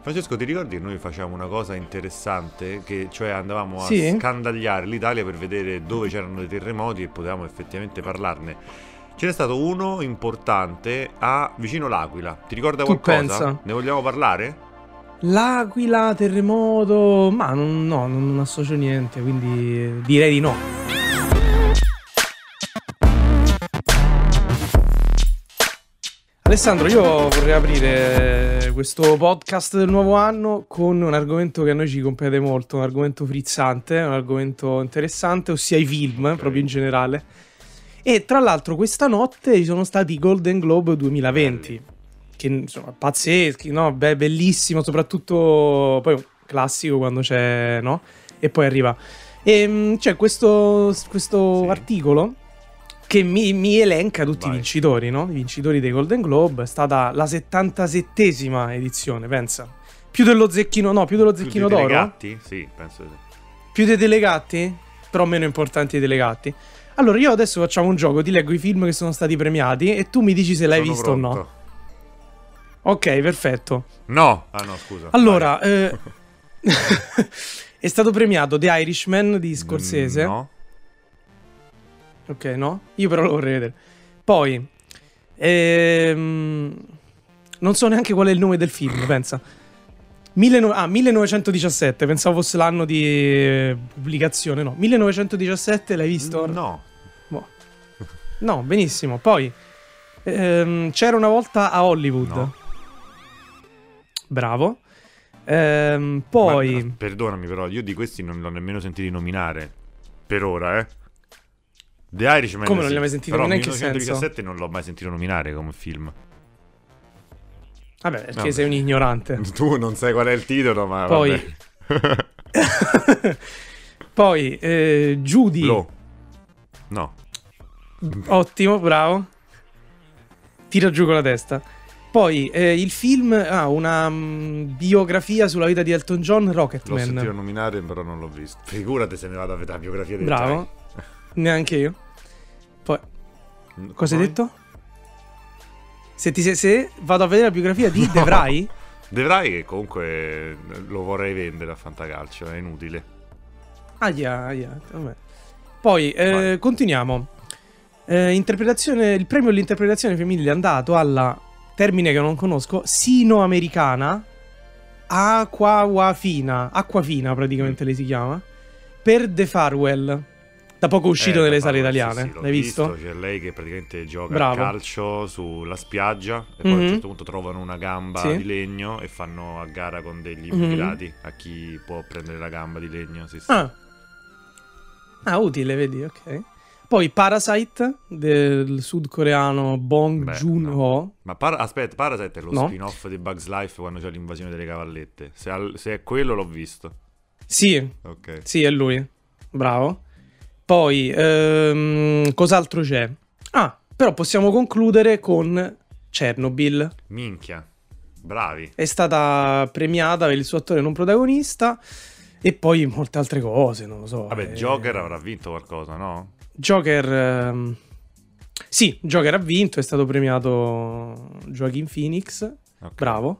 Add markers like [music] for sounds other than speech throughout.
Francesco, ti ricordi che noi facciamo una cosa interessante? Che cioè andavamo a Sì. scandagliare l'Italia per vedere dove c'erano dei terremoti e potevamo effettivamente parlarne. Ce n'è stato uno importante a vicino l'Aquila. Ti ricorda Tu qualcosa? pensa? Ne vogliamo parlare? L'Aquila, terremoto, ma non, no, non associo niente, quindi direi di no. Alessandro, io vorrei aprire questo podcast del nuovo anno con un argomento che a noi ci compete molto, un argomento frizzante, un argomento interessante, ossia i film, proprio in generale. E tra l'altro questa notte ci sono stati i Golden Globe 2020, che insomma pazzeschi, no? Beh, bellissimo, soprattutto poi un classico quando c'è, no? E poi arriva. E mm, c'è questo, questo Sì. articolo che mi, mi elenca tutti i Vai. vincitori, no? I vincitori dei Golden Globe. È stata la 77esima edizione, pensa. Più dello zecchino, no, più dello Più zecchino dei d'oro. Telegatti? Sì, penso di sì. Più dei delegati? Però meno importanti dei delegati. Allora, io adesso facciamo un gioco, ti leggo i film che sono stati premiati e tu mi dici se l'hai Sono visto o no. pronto. Ok, perfetto. No! Ah no, scusa. Allora, eh, [laughs] è stato premiato The Irishman di Vai. Scorsese. Mm, No. Ok, no? Io però lo vorrei vedere. Poi, ehm, non so neanche qual è il nome del film, pensa. Milleno- ah, 1917, pensavo fosse l'anno di eh, pubblicazione, no. 1917 l'hai visto? No. Boh. No, benissimo. Poi, ehm, c'era una volta a Hollywood. No. Bravo. Ehm, poi... Ma, perdonami però, io di questi non l'ho nemmeno sentiti nominare. Per ora, eh. The Irishman Come non sì, li hai mai sentiti? Però che 1917 non l'ho mai sentito nominare come film. Vabbè, perché Vabbè. sei un ignorante. [laughs] Tu non sai qual è il titolo, ma Poi-. [laughs] Poi, eh, Judy. Blow. No. Ottimo, bravo. Tira giù con la testa. Poi eh, il film ha una mm, biografia sulla vita di Elton John, L'ho Rocketman. sentito nominare, però non l'ho visto. Figurati se ne vado a vedere la biografia di Bravo. Neanche io. Poi, Jack. cosa hai detto? Se, ti, se, se vado a vedere la biografia di [laughs] No. Vry, Devrai che comunque lo vorrei vendere a Fantacalcio, è inutile. Aia, aia, vabbè. Poi, eh, continuiamo. Eh, interpretazione, il premio all'interpretazione femminile è andato alla, termine che non conosco, sino-americana, Aquafina, Acquafina praticamente lei si chiama, per The Farewell, da poco uscito Eh, nelle sale italiane, sì, sì, l'hai visto? C'è lei che praticamente gioca Bravo. a calcio sulla spiaggia e poi a Mhm. un certo punto trovano una gamba Sì. di legno e fanno a gara con degli Mhm. immigrati a chi può prendere la gamba di legno. Sì. Ah. Ah, utile, vedi, ok. Poi Parasite del sudcoreano Bong Beh, Joon-ho. Ma Par- aspetta, Parasite è lo No. spin-off di Bugs Life quando c'è l'invasione delle cavallette. Se, al- se è quello l'ho visto. Sì, Ok. Sì, è lui. Bravo. Poi, ehm, cos'altro c'è? Ah, però possiamo concludere con Chernobyl. Minchia. Bravi. È stata premiata per il suo attore non protagonista e poi molte altre cose, non lo so. Vabbè, eh, Joker avrà vinto qualcosa, no? Joker... ehm, Sì, Joker ha vinto, è stato premiato Joaquin Phoenix. Ok. Bravo.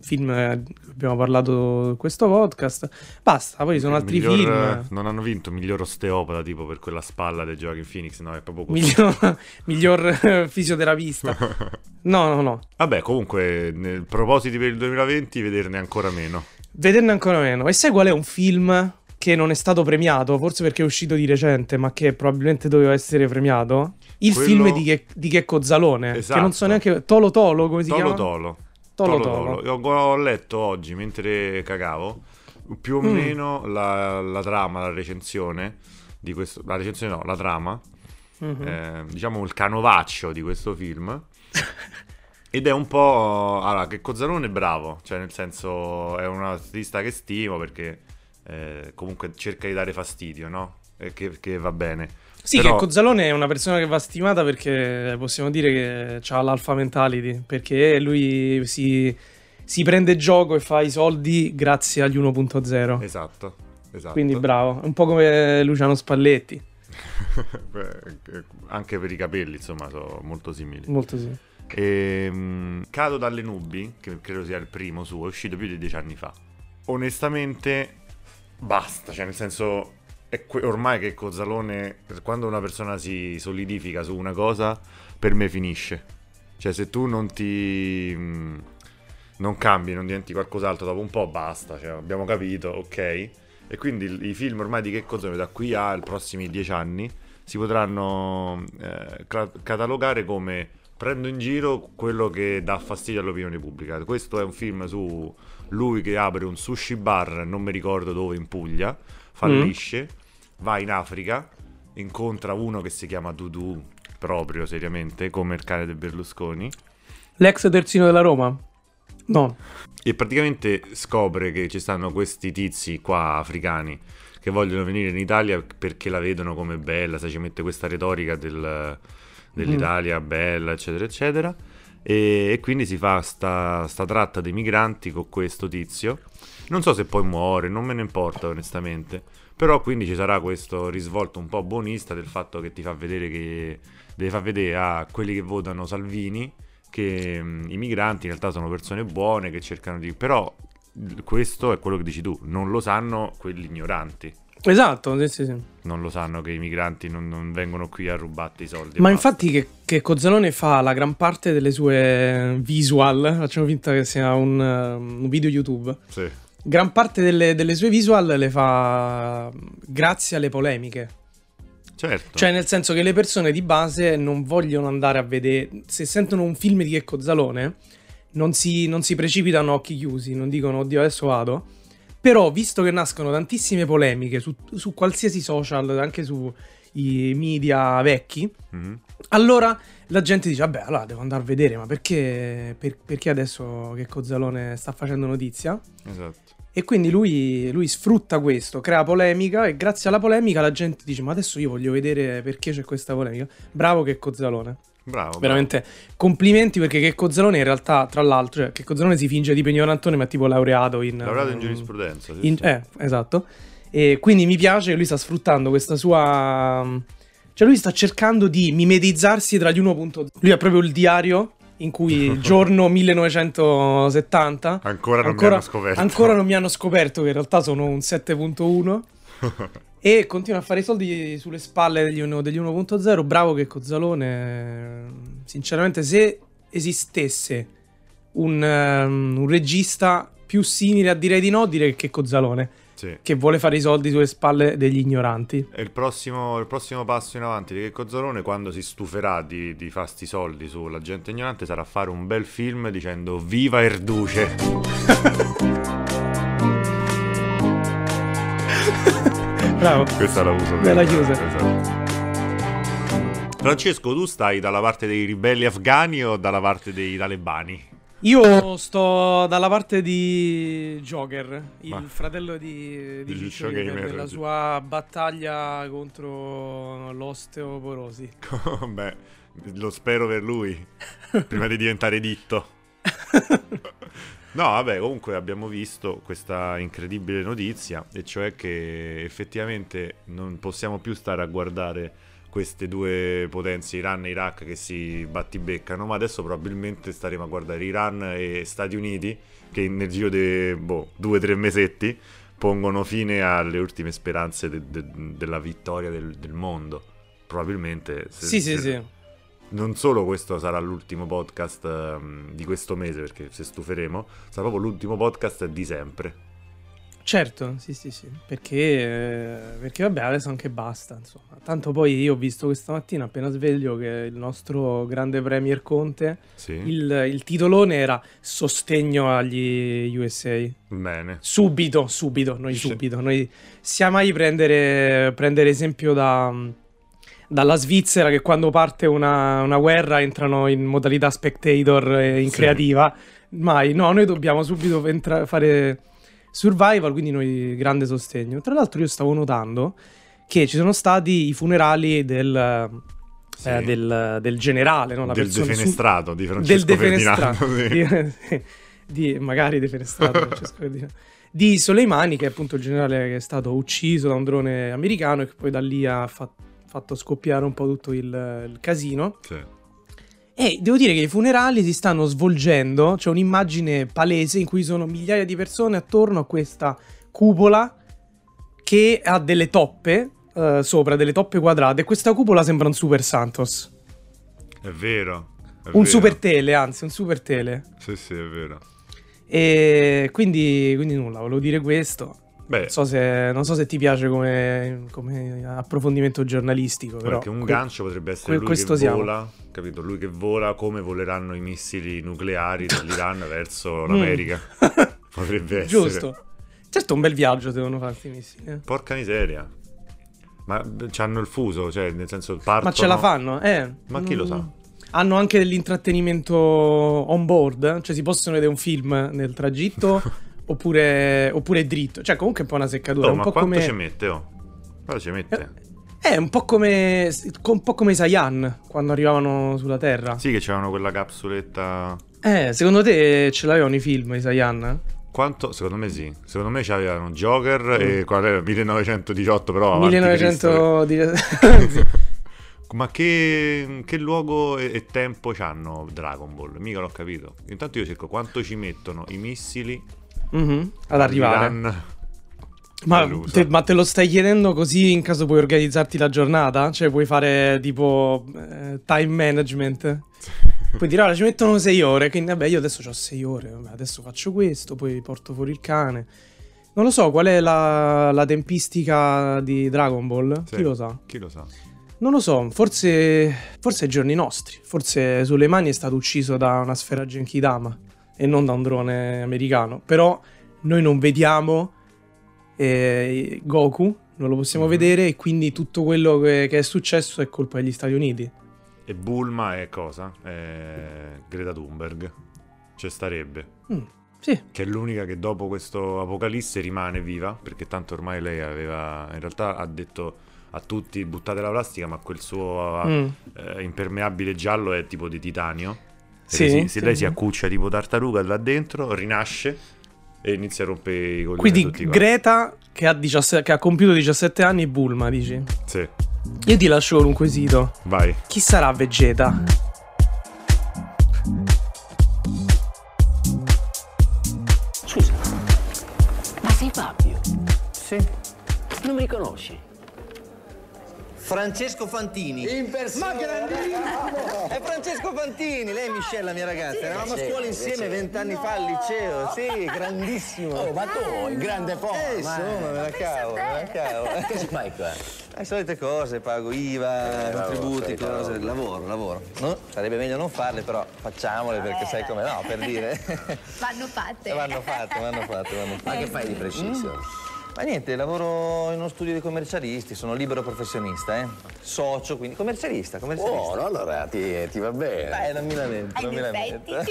Film eh, di abbiamo parlato in questo podcast. Basta, poi ci sono Il altri miglior, film. eh, Non hanno vinto miglior osteopata tipo per quella spalla di Joaquin Phoenix, no? È proprio così. Miglior, [laughs] miglior eh, fisioterapista. [laughs] No, no, no. Vabbè, comunque, nel propositi per il 2020, vederne ancora meno. Vederne ancora meno. E sai qual è un film che non è stato premiato? Forse perché è uscito di recente, ma che probabilmente doveva essere premiato? Il Quello- film di, che, di Checco Zalone. Che non so Esatto. neanche. Tolo Tolo, come si Tolo chiama? Tolo. Tolo Tolo Tolo. Io ho, letto oggi mentre cagavo più o Mm. meno la, la trama, la recensione di questo. La recensione no, la trama. Mhm. eh, diciamo il canovaccio di questo film. Ed è un po'. Allora, che Cozzalone è bravo, cioè nel senso è un artista che stimo perché eh, comunque cerca di dare fastidio, no? E che, che va bene. Sì, Però- Checco Zalone è una persona che va stimata perché possiamo dire che ha l'alfa mentality. Perché lui si, si prende gioco e fa i soldi grazie agli 1.0. Esatto, esatto. Quindi bravo, un po' come Luciano Spalletti. [laughs] Beh, Anche per i capelli, insomma, sono molto simili. Molto sì. E, mm, Cado dalle nubi, che credo sia il primo suo, è uscito più di dieci anni fa. Onestamente, basta, cioè nel senso, è que- ormai che Cozzalone, quando una persona si solidifica su una cosa, per me finisce. Cioè se tu non ti... mm, non cambi, non diventi qualcos'altro, dopo un po' basta, cioè, abbiamo capito, ok? E quindi i film ormai di che Cozzalone da qui ai prossimi dieci anni si potranno eh, ca- catalogare come prendo in giro quello che dà fastidio all'opinione pubblica. Questo è un film su lui che apre un sushi bar, non mi ricordo dove, in Puglia, fallisce, va in Africa, incontra uno che si chiama Dudu, proprio seriamente, come il cane del Berlusconi, L'ex terzino della Roma? No. e praticamente scopre che ci stanno questi tizi qua africani che vogliono venire in Italia perché la vedono come bella, sai, ci mette questa retorica del- dell'Italia bella, eccetera, eccetera. E, e quindi si fa sta, sta tratta dei migranti con questo tizio. Non so se poi muore, non me ne importa onestamente. Però quindi ci sarà questo risvolto un po' buonista del fatto che ti fa vedere che deve far vedere a quelli che votano Salvini che mh, i migranti in realtà sono persone buone che cercano di... Però questo è quello che dici tu, non lo sanno quelli ignoranti. Esatto, sì, sì, sì. Non lo sanno che i migranti non, non vengono qui a rubarti i soldi. Ma basta. infatti che, che Cozzalone fa la gran parte delle sue visual, facciamo finta che sia un, um, un video YouTube, Sì, gran parte delle, delle sue visual le fa grazie alle polemiche. certo. Cioè nel senso che le persone di base non vogliono andare a vedere, se sentono un film di Checco Zalone, non si, non si precipitano a occhi chiusi, non dicono oddio adesso vado. Però visto che nascono tantissime polemiche su, su qualsiasi social, anche sui media vecchi, Mhm. allora la gente dice, vabbè, allora devo andare a vedere, ma perché, per- perché adesso che Cozzalone sta facendo notizia? Esatto. E quindi lui, lui sfrutta questo, crea polemica e grazie alla polemica la gente dice, ma adesso io voglio vedere perché c'è questa polemica. Bravo che Cozzalone. Bravo. Veramente complimenti perché che Cozzalone in realtà, tra l'altro, cioè che Cozzalone si finge tipo ignorantone ma è tipo laureato in... bravo. Lavorato in in- giurisprudenza. sì, in- sì. eh, esatto. E quindi mi piace che lui sta sfruttando questa sua. Cioè, lui sta cercando di mimetizzarsi tra gli 1.0. Lui ha proprio il diario in cui [laughs] giorno 1970. Ancora non mi ancora, hanno scoperto. ancora non mi hanno scoperto che in realtà sono un 7.1. [laughs] e continua a fare i soldi sulle spalle degli, uno- degli 1.0. Bravo che Cozzalone. Sinceramente, se esistesse un, ehm, un regista più simile a direi di no, direi che Cozzalone, Sì. che vuole fare i soldi sulle spalle degli ignoranti. E il prossimo, il prossimo passo in avanti di Checco Zalone, quando si stuferà di, di fare sti soldi sulla gente ignorante, sarà fare un bel film dicendo Viva Erduce! [laughs] Bravo. Questa la uso. Bella chiusa. Esatto. Francesco, tu stai dalla parte dei ribelli afghani o dalla parte dei talebani? Io sto dalla parte di Joker, il Ma- fratello di, di Di Ciccio Gamer, nella sì. sua battaglia contro l'osteoporosi. [laughs] Beh, lo spero per lui, prima di diventare ditto. [laughs] No, vabbè, comunque abbiamo visto questa incredibile notizia, e cioè che effettivamente non possiamo più stare a guardare queste due potenze, Iran e Iraq, che si battibeccano, ma adesso probabilmente staremo a guardare Iran e Stati Uniti, che nel giro di boh, due o tre mesetti pongono fine alle ultime speranze de- de- della vittoria del, del mondo. Probabilmente. se- Sì, sì, se- sì. Non solo questo sarà l'ultimo podcast ehm, di questo mese, perché se stuferemo, sarà proprio l'ultimo podcast di sempre. Certo, sì, sì, sì. Perché, eh, perché vabbè, adesso anche basta. Insomma. Tanto poi io ho visto questa mattina, appena sveglio, che il nostro grande Premier Conte, Sì. il, il titolone era sostegno agli USA. Bene. Subito, subito, noi subito. Noi sia mai prendere, prendere esempio da, dalla Svizzera che quando parte una, una guerra entrano in modalità spectator e in Sì. creativa. Mai, no, noi dobbiamo subito entra- fare survival, quindi noi grande sostegno. Tra l'altro io stavo notando che ci sono stati i funerali del, Sì. eh, del, del generale, no? La del persona su- defenestrato di del Francesco defenestrato Ferdinando. [laughs] sì. di, di- magari defenestrato Francesco Ferdinando. di Soleimani che è appunto il generale che è stato ucciso da un drone americano e che poi da lì ha fa- fatto scoppiare un po' tutto il, il casino Sì. E devo dire che i funerali si stanno svolgendo, c'è un'immagine palese in cui sono migliaia di persone attorno a questa cupola che ha delle toppe uh, sopra, delle toppe quadrate. Questa cupola sembra un Super Santos. È vero. È un vero. super tele, anzi, un super tele. Sì, sì, è vero. E quindi, quindi nulla, volevo dire questo. Beh, Non so se, non so se ti piace come, come approfondimento giornalistico, però... perché un que- gancio potrebbe essere que- lui che siamo. vola, capito? Lui che vola come voleranno i missili nucleari dell'Iran [laughs] verso Mm. l'America. [laughs] Potrebbe essere. Giusto. Certo, un bel viaggio devono fare questi missili. eh. Porca miseria. Ma hanno il fuso, cioè nel senso partono... Ma ce la fanno, eh. Ma chi lo Mm. sa? Hanno anche dell'intrattenimento on board, cioè si possono vedere un film nel tragitto [laughs] oppure, oppure dritto. Cioè comunque è un po' una seccatura, Oh, un ma po' quanto come... ci mette, oh? Quanto ci mette? È un po' come un po' come i Saiyan quando arrivavano sulla Terra. Sì che c'erano quella capsuletta... Eh, secondo te ce l'avevano i film i Saiyan? Quanto? Secondo me sì. Secondo me c'avevano Joker Mm. e qual era? 1918 però avanti 1900 di... Cristo. Ma che, che luogo e, e tempo c'hanno Dragon Ball? Mica l'ho capito. Intanto io cerco quanto ci mettono i missili Mhm, ad arrivare. all'Iran Ma te, ma te lo stai chiedendo così in caso puoi organizzarti la giornata? Cioè puoi fare tipo eh, time management? [laughs] Puoi dire, "Ah, ci mettono sei ore, quindi vabbè io adesso ho sei ore, vabbè, adesso faccio questo, poi porto fuori il cane. Non lo so, qual è la, la tempistica di Dragon Ball? Sì. Chi lo sa? Chi lo sa? Non lo so, forse, forse ai giorni nostri. Forse Soleimani è stato ucciso da una sfera Genkidama e non da un drone americano. Però noi non vediamo eh, Goku, non lo possiamo Mhm. vedere e quindi tutto quello che, che è successo è colpa degli Stati Uniti. E Bulma è cosa? È Greta Thunberg. Ci starebbe. Mm, sì, Che è l'unica che dopo questo apocalisse rimane viva. Perché tanto ormai lei aveva. In realtà ha detto a tutti buttate la plastica, ma quel suo Mm. eh, impermeabile giallo è tipo di titanio. Sì, lei si- se sì, lei si accuccia tipo tartaruga là dentro, rinasce e inizia a rompere i coglioni a Quindi. Greta che ha, 17 che ha compiuto 17 anni e Bulma, dici? Sì, Io ti lascio con un quesito. vai. Chi sarà Vegeta? Scusa, ma sei Fabio? Sì. Non mi riconosci? Francesco Fantini. In persona. Ma grandissimo! È Francesco Fantini, lei è Michelle, la mia ragazza. Eravamo a Sì, scuola sì, insieme sì. vent'anni fa al liceo. Sì, grandissimo. Oh, ma tu, in grande forma. Eh, insomma, me la cavo, me la cavo. [laughs] Che ci fai qua? Le solite cose, pago IVA, Eh, lavoro, contributi, solita cose. Lavoro, lavoro. No? Sarebbe meglio non farle, però facciamole perché sai come no, per dire. [laughs] Vanno fatte. vanno fatte, vanno fatte, vanno Ma fatte. che fai di preciso? Ma niente, lavoro in uno studio di commercialisti, sono libero professionista, eh. Socio, quindi commercialista, commercialista. Buono, allora ti, ti va bene. Beh, non mi lamento, non mi lamento. [laughs]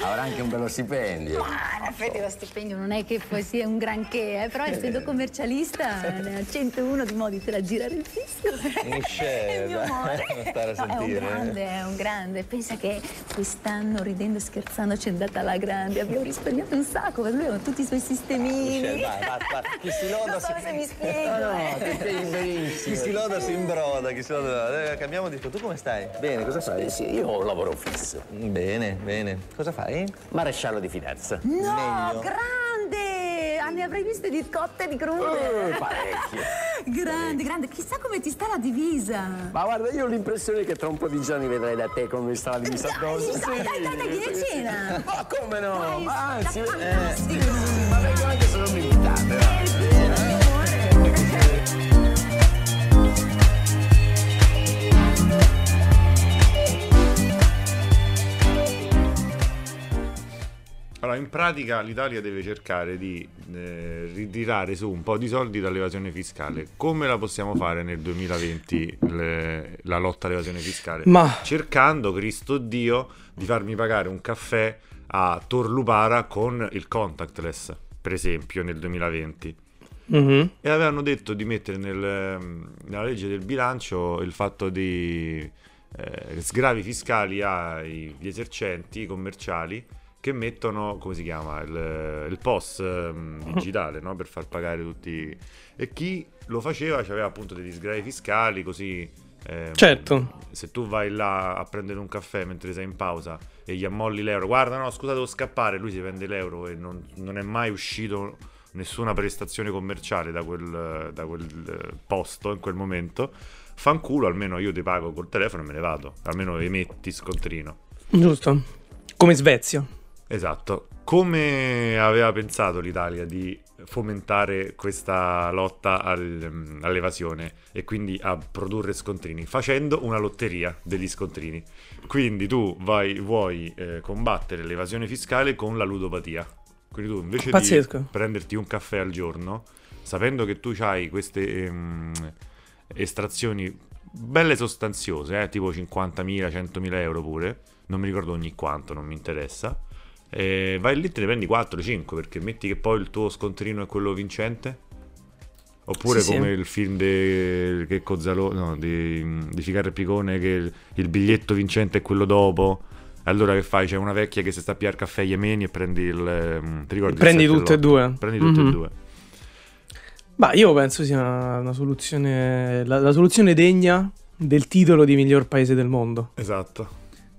Avrà anche un bello stipendio. Ma in effetti lo stipendio non è che poi sia un granché, eh, però essendo commercialista ne ha 101 di modi per aggirare il fisco. Michelle, È il mio dai, amore. [laughs] non stare a No, sentire, È un grande, è un grande. Pensa che quest'anno ridendo e scherzando ci è andata alla grande. Abbiamo risparmiato un sacco, perché lui aveva tutti i suoi sistemini. Michelle, vai, vai. Chi si loda Non so si... se mi spiego. No, no, eh. ti spieghi benissimo. Chi si loda si imbroda, chi si loda... Eh, cambiamo di... Tu come stai? Bene, cosa fai? Sì, io ho un lavoro fisso. Bene, bene. Cosa fai? Maresciallo di finanza. No, Meglio. grande! Ah, ne avrei viste di cotte e di crude. Eh, parecchio. Grande, grande. Chissà come ti sta la divisa. Ma guarda, io ho l'impressione che tra un po' di giorni vedrai da te come sta la divisa addosso. Dai, dai, dai, dai, vieni a cena. Ma come no? Dai, Ma anzi, eh, ma vengo anche se non mi invitate. va. Allora, in pratica l'Italia deve cercare di eh, ritirare su un po' di soldi dall'evasione fiscale. Come la possiamo fare nel 2020 le- la lotta all'evasione fiscale? Ma- Cercando, Cristo Dio, di farmi pagare un caffè a Torlupara con il contactless, per esempio, nel 2020. Mhm. E avevano detto di mettere nel, nella legge del bilancio il fatto di eh, sgravi fiscali agli esercenti commerciali che mettono, come si chiama, il, il POS ehm, digitale, no? Per far pagare tutti... E chi lo faceva aveva appunto degli sgravi fiscali, così Ehm, Certo. Se tu vai là a prendere un caffè mentre sei in pausa e gli ammolli l'euro, guarda no, scusa devo scappare, lui si prende l'euro e non, non è mai uscito nessuna prestazione commerciale da quel, da quel eh, posto in quel momento, fanculo, almeno io ti pago col telefono e me ne vado, almeno emetti scontrino. Giusto. Come Svezia. Esatto. Come aveva pensato l'Italia di fomentare questa lotta al- all'evasione e quindi a produrre scontrini? Facendo una lotteria degli scontrini. Quindi tu vai, vuoi eh, combattere l'evasione fiscale con la ludopatia. Quindi tu invece Pazzesco. di prenderti un caffè al giorno, sapendo che tu hai queste ehm, estrazioni belle sostanziose, eh, tipo 50.000, 100.000 euro pure, non mi ricordo ogni quanto, non mi interessa. E vai lì te ne prendi 4-5 perché metti che poi il tuo scontrino è quello vincente. Oppure Sì, sì. come il film di che Cozzalo, no, di, di Ficarra e Picone che il, il biglietto vincente è quello dopo. Allora che fai? C'è una vecchia che si sta a piare caffè Yemeni e prendi il... ehm, Ti ricordi il Prendi tutte e lotto? due. Prendi tutte Mhm. e due. Ma io penso sia una, una soluzione. La, la soluzione degna del titolo di miglior paese del mondo. Esatto.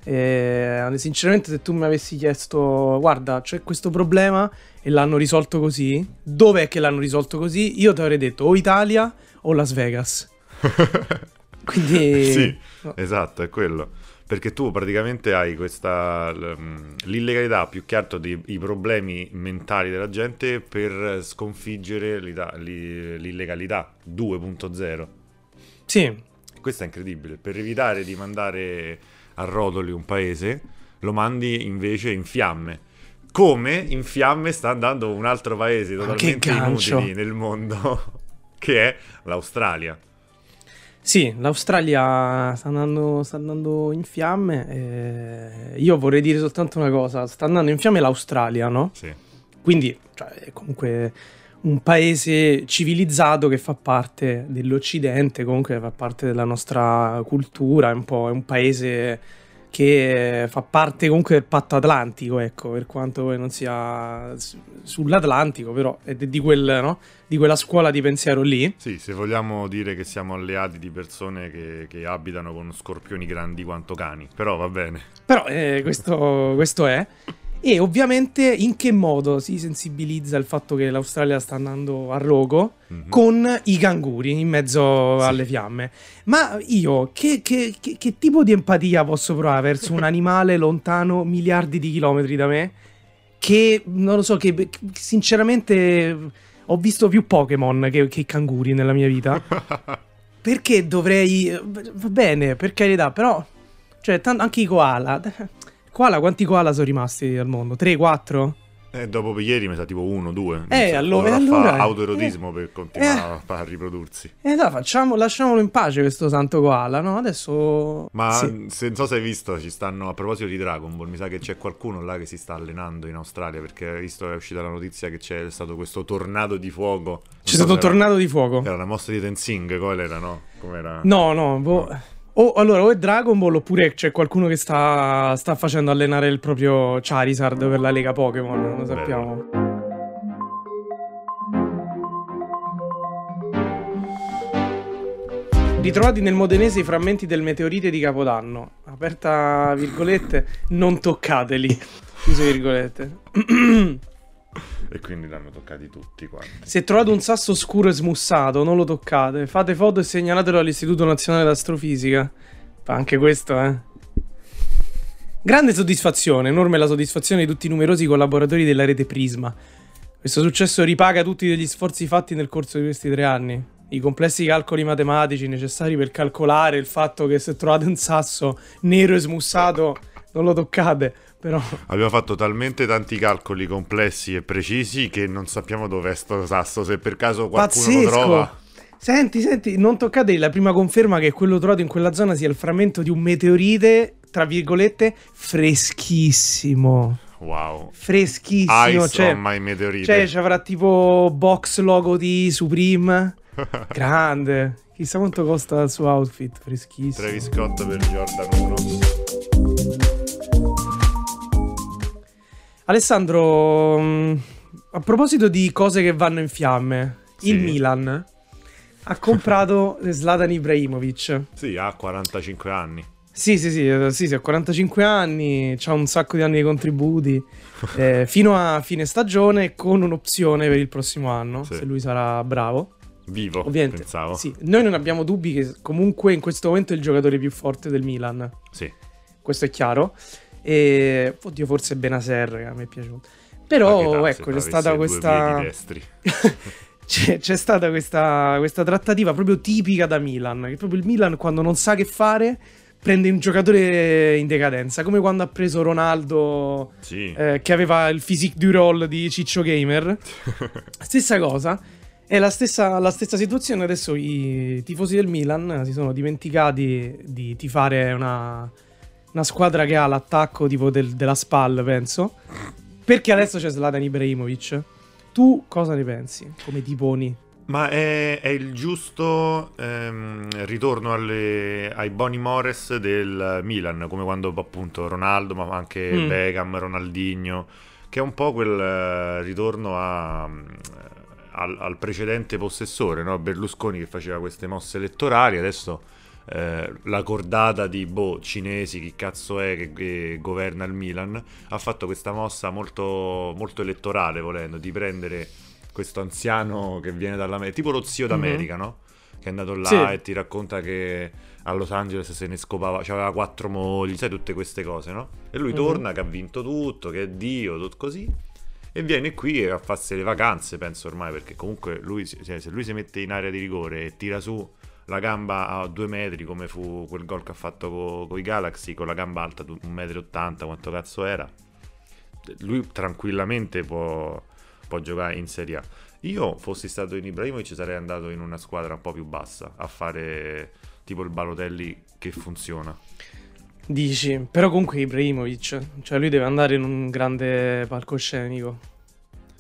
E, sinceramente, se tu mi avessi chiesto, guarda, c'è questo problema e l'hanno risolto così, dov'è che l'hanno risolto così? Io ti avrei detto o Italia o Las Vegas. [laughs] Quindi, sì, no. esatto, è quello. Perché tu praticamente hai questa mh, l'illegalità più che altro dei i problemi mentali della gente per sconfiggere l'illegalità 2.0. sì, Questo è incredibile. Per evitare di mandare a rotoli un paese, lo mandi invece in fiamme. Come in fiamme sta andando un altro paese totalmente inutile nel mondo, [laughs] che è l'Australia. Sì, l'Australia sta andando, sta andando in fiamme. e io vorrei dire soltanto una cosa: sta andando in fiamme l'Australia, no? Sì. Quindi, cioè, è comunque un paese civilizzato che fa parte dell'Occidente, comunque fa parte della nostra cultura, è un po' è un paese che fa parte comunque del patto atlantico, ecco, per quanto poi non sia sull'Atlantico, però è di, di quel, no? di quella scuola di pensiero lì. Sì, se vogliamo dire che siamo alleati di persone che, che abitano con scorpioni grandi quanto cani, però va bene. Però eh, questo, questo è. E ovviamente in che modo si sensibilizza il fatto che l'Australia sta andando a rogo Mhm. con i canguri in mezzo Sì. alle fiamme. Ma io che, che- che- che tipo di empatia posso provare verso un [laughs] animale lontano miliardi di chilometri da me? Che non lo so, che, sinceramente ho visto più Pokémon che, che canguri nella mia vita. [laughs] Perché dovrei. Va bene, per carità, però. Cioè, tan- anche i koala. Koala, quanti koala sono rimasti al mondo? 3, 4? E dopo ieri mi sa tipo uno, due. Eh, allora- dovrà allora- fa autoerotismo per continuare eh. a, riprodursi. E allora facciamo, lasciamolo in pace questo santo koala, no? Adesso. Ma Sì. se, non so se hai visto, ci stanno a proposito di Dragon Ball, mi sa che c'è qualcuno là che si sta allenando in Australia perché hai visto è uscita la notizia che c'è stato questo tornado di fuoco. C'è stato un tornado di fuoco. Era una mossa di Tenzing, qual era, no? Com'era? No, no, boh. O allora o è Dragon Ball oppure c'è qualcuno che sta, sta facendo allenare il proprio Charizard per la Lega Pokémon, non lo Bello. sappiamo. Ritrovati nel modenese i frammenti del meteorite di Capodanno. Aperta virgolette, non toccateli. [laughs] Chiuse virgolette. [clears throat] E quindi l'hanno toccati tutti quanti. Se trovate un sasso scuro e smussato, non lo toccate. Fate foto e segnalatelo all'Istituto Nazionale d'Astrofisica. Fa anche questo, eh. Grande soddisfazione, enorme la soddisfazione di tutti i numerosi collaboratori della rete Prisma. Questo successo ripaga tutti degli sforzi fatti nel corso di questi tre anni. I complessi calcoli matematici necessari per calcolare il fatto che se trovate un sasso nero e smussato non lo toccate. Però Abbiamo fatto talmente tanti calcoli complessi e precisi che non sappiamo dov'è sto sasso. Se per caso qualcuno lo Pazzesco! trova. Senti, senti, non toccate la prima conferma che quello trovato in quella zona sia il frammento di un meteorite, tra virgolette, freschissimo. Wow. Freschissimo. Ice cioè, on my meteorite. cioè, ci avrà tipo box logo di Supreme. [laughs] Grande. Chissà quanto costa il suo outfit, freschissimo. Travis Scott per Jordan 1. Alessandro, mh, a proposito di cose che vanno in fiamme, Sì. il Milan ha comprato [laughs] Zlatan Ibrahimovic. Sì, ha 45 anni. Sì, sì, sì, eh, sì, sì, ha 45 anni, ha un sacco di anni di contributi, [laughs] eh, fino a fine stagione con un'opzione per il prossimo anno, Sì. se lui sarà bravo. Vivo, Ovviamente, pensavo. sì, noi non abbiamo dubbi che comunque in questo momento è il giocatore più forte del Milan, Sì. questo è chiaro. E, oddio, forse Benaser, che a me è piaciuto. Però, ecco, c'è stata questa... [laughs] c'è, c'è stata questa, questa trattativa proprio tipica da Milan. Che proprio il Milan, quando non sa che fare, prende un giocatore in decadenza. Come quando ha preso Ronaldo, Sì. eh, che aveva il physique du roll di Ciccio Gamer. [laughs] Stessa cosa. È la stessa, la stessa situazione. Adesso i tifosi del Milan si sono dimenticati di tifare una, una squadra che ha l'attacco tipo del- della SPAL, penso. Perché adesso c'è Zlatan Ibrahimovic. Tu cosa ne pensi? Come ti poni? Ma è, è il giusto ehm, ritorno alle- ai Boni Mores del Milan, come quando appunto Ronaldo, ma anche Mm. Beckham, Ronaldinho, che è un po' quel eh, ritorno a, al, al precedente possessore, no? Berlusconi che faceva queste mosse elettorali, adesso eh, la cordata di boh, cinesi, chi cazzo è che, che governa il Milan, ha fatto questa mossa molto, molto elettorale, volendo, di prendere questo anziano che viene dall'America, tipo lo zio d'America, no? Che è andato là Sì. e ti racconta che a Los Angeles se ne scopava, aveva quattro mogli, sai tutte queste cose, no? E lui Mhm. torna che ha vinto tutto, che è Dio, tutto così. E viene qui a farsi le vacanze, penso ormai, perché comunque lui, cioè, se lui si mette in area di rigore e tira su la gamba a due metri, come fu quel gol che ha fatto con i Galaxy, con la gamba alta, du- un metro e ottanta, quanto cazzo era? Lui tranquillamente può, può giocare in Serie A. Io, fossi stato in Ibrahimovic, sarei andato in una squadra un po' più bassa, a fare tipo il Balotelli che funziona. Dici, però comunque Ibrahimovic, cioè lui deve andare in un grande palcoscenico.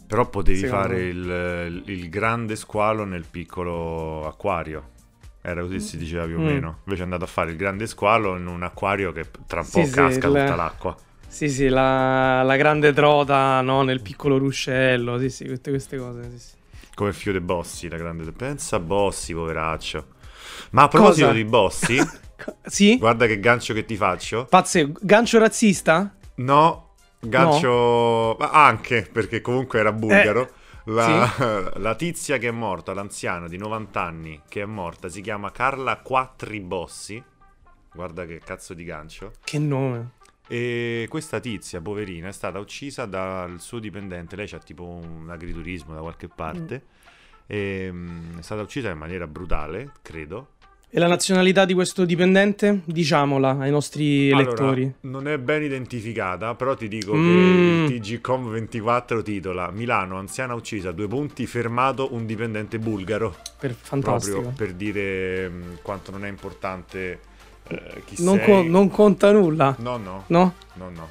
Però potevi Secondo fare il, il grande squalo nel piccolo acquario. Era così si diceva più o Mm. meno. Invece è andato a fare il grande squalo in un acquario che tra un Sì, po' sì, casca il- tutta l'acqua. Sì, sì, la, la grande trota, no, nel piccolo ruscello, sì, sì, tutte queste cose, sì, sì. Come Fiore Bossi, la grande... Pensa a Bossi, poveraccio. Ma a proposito Cosa? di Bossi, [laughs] Sì? guarda che gancio che ti faccio. Pazze, gancio razzista? No, gancio... ma Anche, perché comunque era bulgaro. La, [laughs] la tizia che è morta, l'anziana di 90 anni che è morta, si chiama Carla Quattri Bossi. Guarda che cazzo di gancio. Che nome. E questa tizia, poverina, è stata uccisa dal suo dipendente. Lei c'ha tipo un agriturismo da qualche parte. E, mm, è stata uccisa in maniera brutale, credo. E la nazionalità di questo dipendente? Diciamola ai nostri Allora, lettori. non è ben identificata, però ti dico Mm. che il TGCOM 24 titola Milano, anziana uccisa, due punti, fermato un dipendente bulgaro. Per, fantastico. Proprio per dire mm, quanto non è importante eh, chi Non, sei. co- non conta nulla, No, no, no? no, no.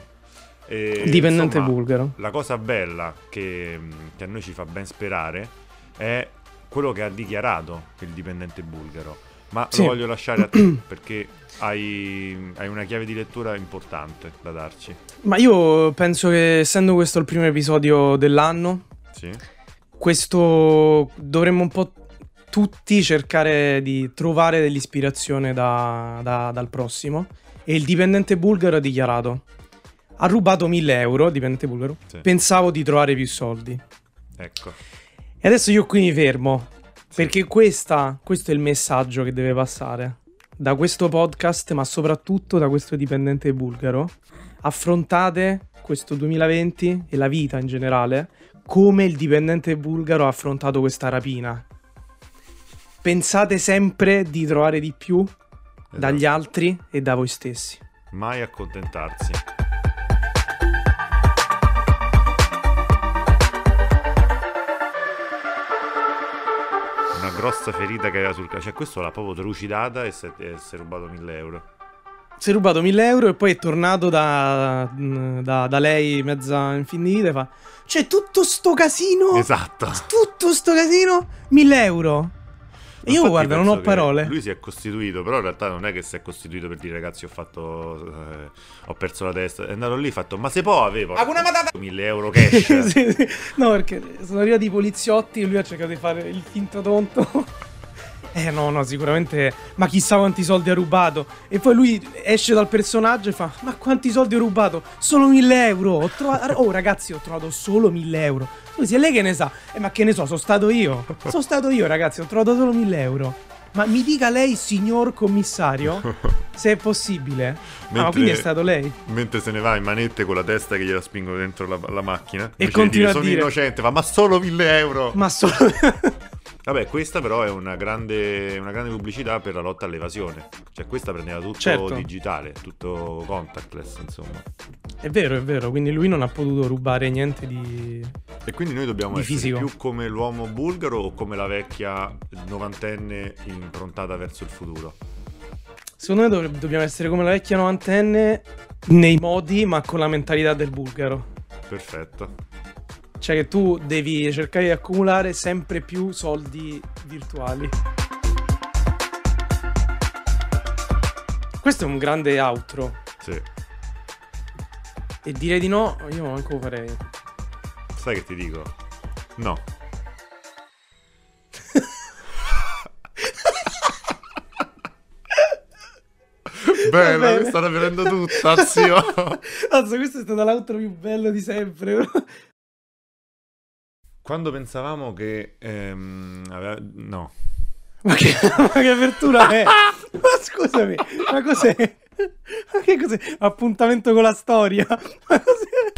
E, Dipendente insomma, bulgaro. La cosa bella che, mm, che a noi ci fa ben sperare è quello che ha dichiarato il dipendente bulgaro. Ma Sì. lo voglio lasciare a te [clears throat] perché hai, hai una chiave di lettura importante da darci. Ma io penso che essendo questo il primo episodio dell'anno, Sì? questo dovremmo un po' tutti cercare di trovare dell'ispirazione da- da- dal prossimo. E il dipendente bulgaro ha dichiarato: ha rubato 1000 euro. Dipendente bulgaro. Sì. Pensavo di trovare più soldi. Ecco. E adesso io qui mi fermo. Perché questa- questo è il messaggio che deve passare da questo podcast, ma soprattutto da questo dipendente bulgaro. Affrontate questo 2020 e la vita in generale come il dipendente bulgaro ha affrontato questa rapina. Pensate sempre di trovare di più dagli Esatto. altri e da voi stessi. Mai accontentarsi. Grossa ferita che aveva sul. Cioè, questo l'ha proprio trucidata e si è, rubato 1000 euro. Si è rubato 1000 euro e poi è tornato da, da- da lei mezza infinita e fa C'è tutto sto casino Esatto. Tutto sto casino 1000 euro io Infatti guarda non ho parole Lui si è costituito, però in realtà non è che si è costituito per dire ragazzi ho fatto... eh, ho perso la testa. È andato lì e ha fatto ma se può avevo... 1000 euro cash. [laughs] Sì, sì. No perché sono arrivati i poliziotti E lui ha cercato di fare il finto tonto Eh no, no, sicuramente. Ma chissà quanti soldi ha rubato. E poi lui esce dal personaggio e fa: Ma quanti soldi ho rubato? Solo 1000 euro. Ho trovato... [laughs] Oh, ragazzi, ho trovato solo 1000 euro. Scusi, e lei che ne sa? Eh, ma che ne so, sono stato io. Sono stato io, ragazzi, ho trovato solo 1000 euro. Ma mi dica lei, signor commissario, [laughs] se è possibile. Ah, ma quindi è stato lei. Mentre se ne va in manette con la testa che gliela spingono dentro la, la macchina. E di continua a sono dire- innocente, fa ma solo 1000 euro. Ma solo. [laughs] Vabbè, questa però è una grande, una grande pubblicità per la lotta all'evasione. Cioè, questa prendeva tutto Certo. digitale, tutto contactless, insomma. è vero, è vero. Quindi lui non ha potuto rubare niente di. E quindi noi dobbiamo essere fisico. più come l'uomo bulgaro o come la vecchia novantenne improntata verso il futuro? Secondo me dov- dobbiamo essere come la vecchia novantenne nei modi, ma con la mentalità del bulgaro. Perfetto. Cioè che tu devi cercare di accumulare sempre più soldi virtuali. Questo è un grande outro. Sì. E dire di no, io manco lo farei. Sai che ti dico? No. [laughs] Bella, mi sta prendendo tutta, zio. Anzi, [laughs] questo è stato l'outro più bello di sempre. Quando pensavamo che... ehm, aveva- No. Ma che, ma che apertura è? [laughs] Ma scusami, ma cos'è? Ma che cos'è? Appuntamento con la storia? Ma cos'è?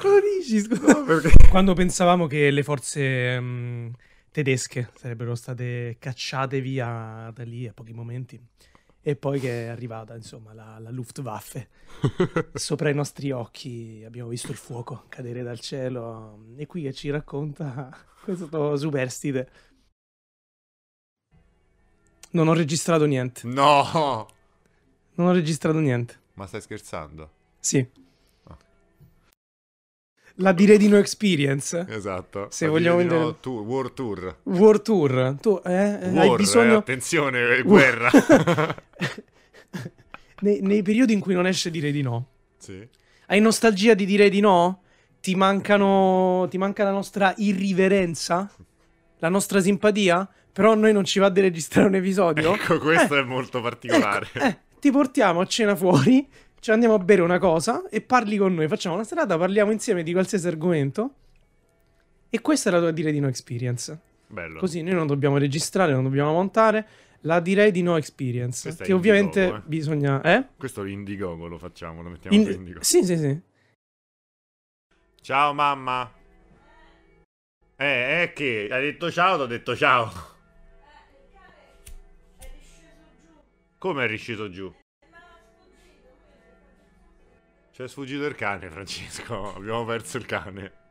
Cosa dici? Scusa. Perché... Quando pensavamo che le forze mm, tedesche sarebbero state cacciate via da lì a pochi momenti. E poi che è arrivata, insomma, la, la Luftwaffe. [laughs] Sopra i nostri occhi abbiamo visto il fuoco cadere dal cielo. E qui che ci racconta questo superstite. Non ho registrato niente. No! Non ho registrato niente. Ma stai scherzando? Sì. La dire di no experience. Esatto. Se vogliamo vedere- no, tour, War Tour. War Tour. Tu eh, hai War, eh, bisogno... attenzione, guerra. [laughs] nei, nei periodi in cui non esce dire di no. sì. Hai nostalgia di dire di no? Ti mancano. Ti manca la nostra irriverenza? La nostra simpatia? Però a noi non ci va di registrare un episodio. Ecco, questo è molto particolare. Ecco, eh, ti portiamo a cena fuori, ci andiamo a bere una cosa e parli con noi. Facciamo una serata, parliamo insieme di qualsiasi argomento. E questa è la tua dire di no experience. Bello. Così noi non dobbiamo registrare, non dobbiamo montare. La direi di no experience. Questa è Che ovviamente Indiegogo, eh. bisogna. Eh? Questo l'Indiegogo lo facciamo, lo mettiamo In- Indigo. Sì, sì, sì. Ciao mamma. Eh, eh che? Hai detto ciao, ti ho detto ciao. Come è risceso giù? C'è sfuggito il cane, Francesco. [laughs] Abbiamo perso il cane.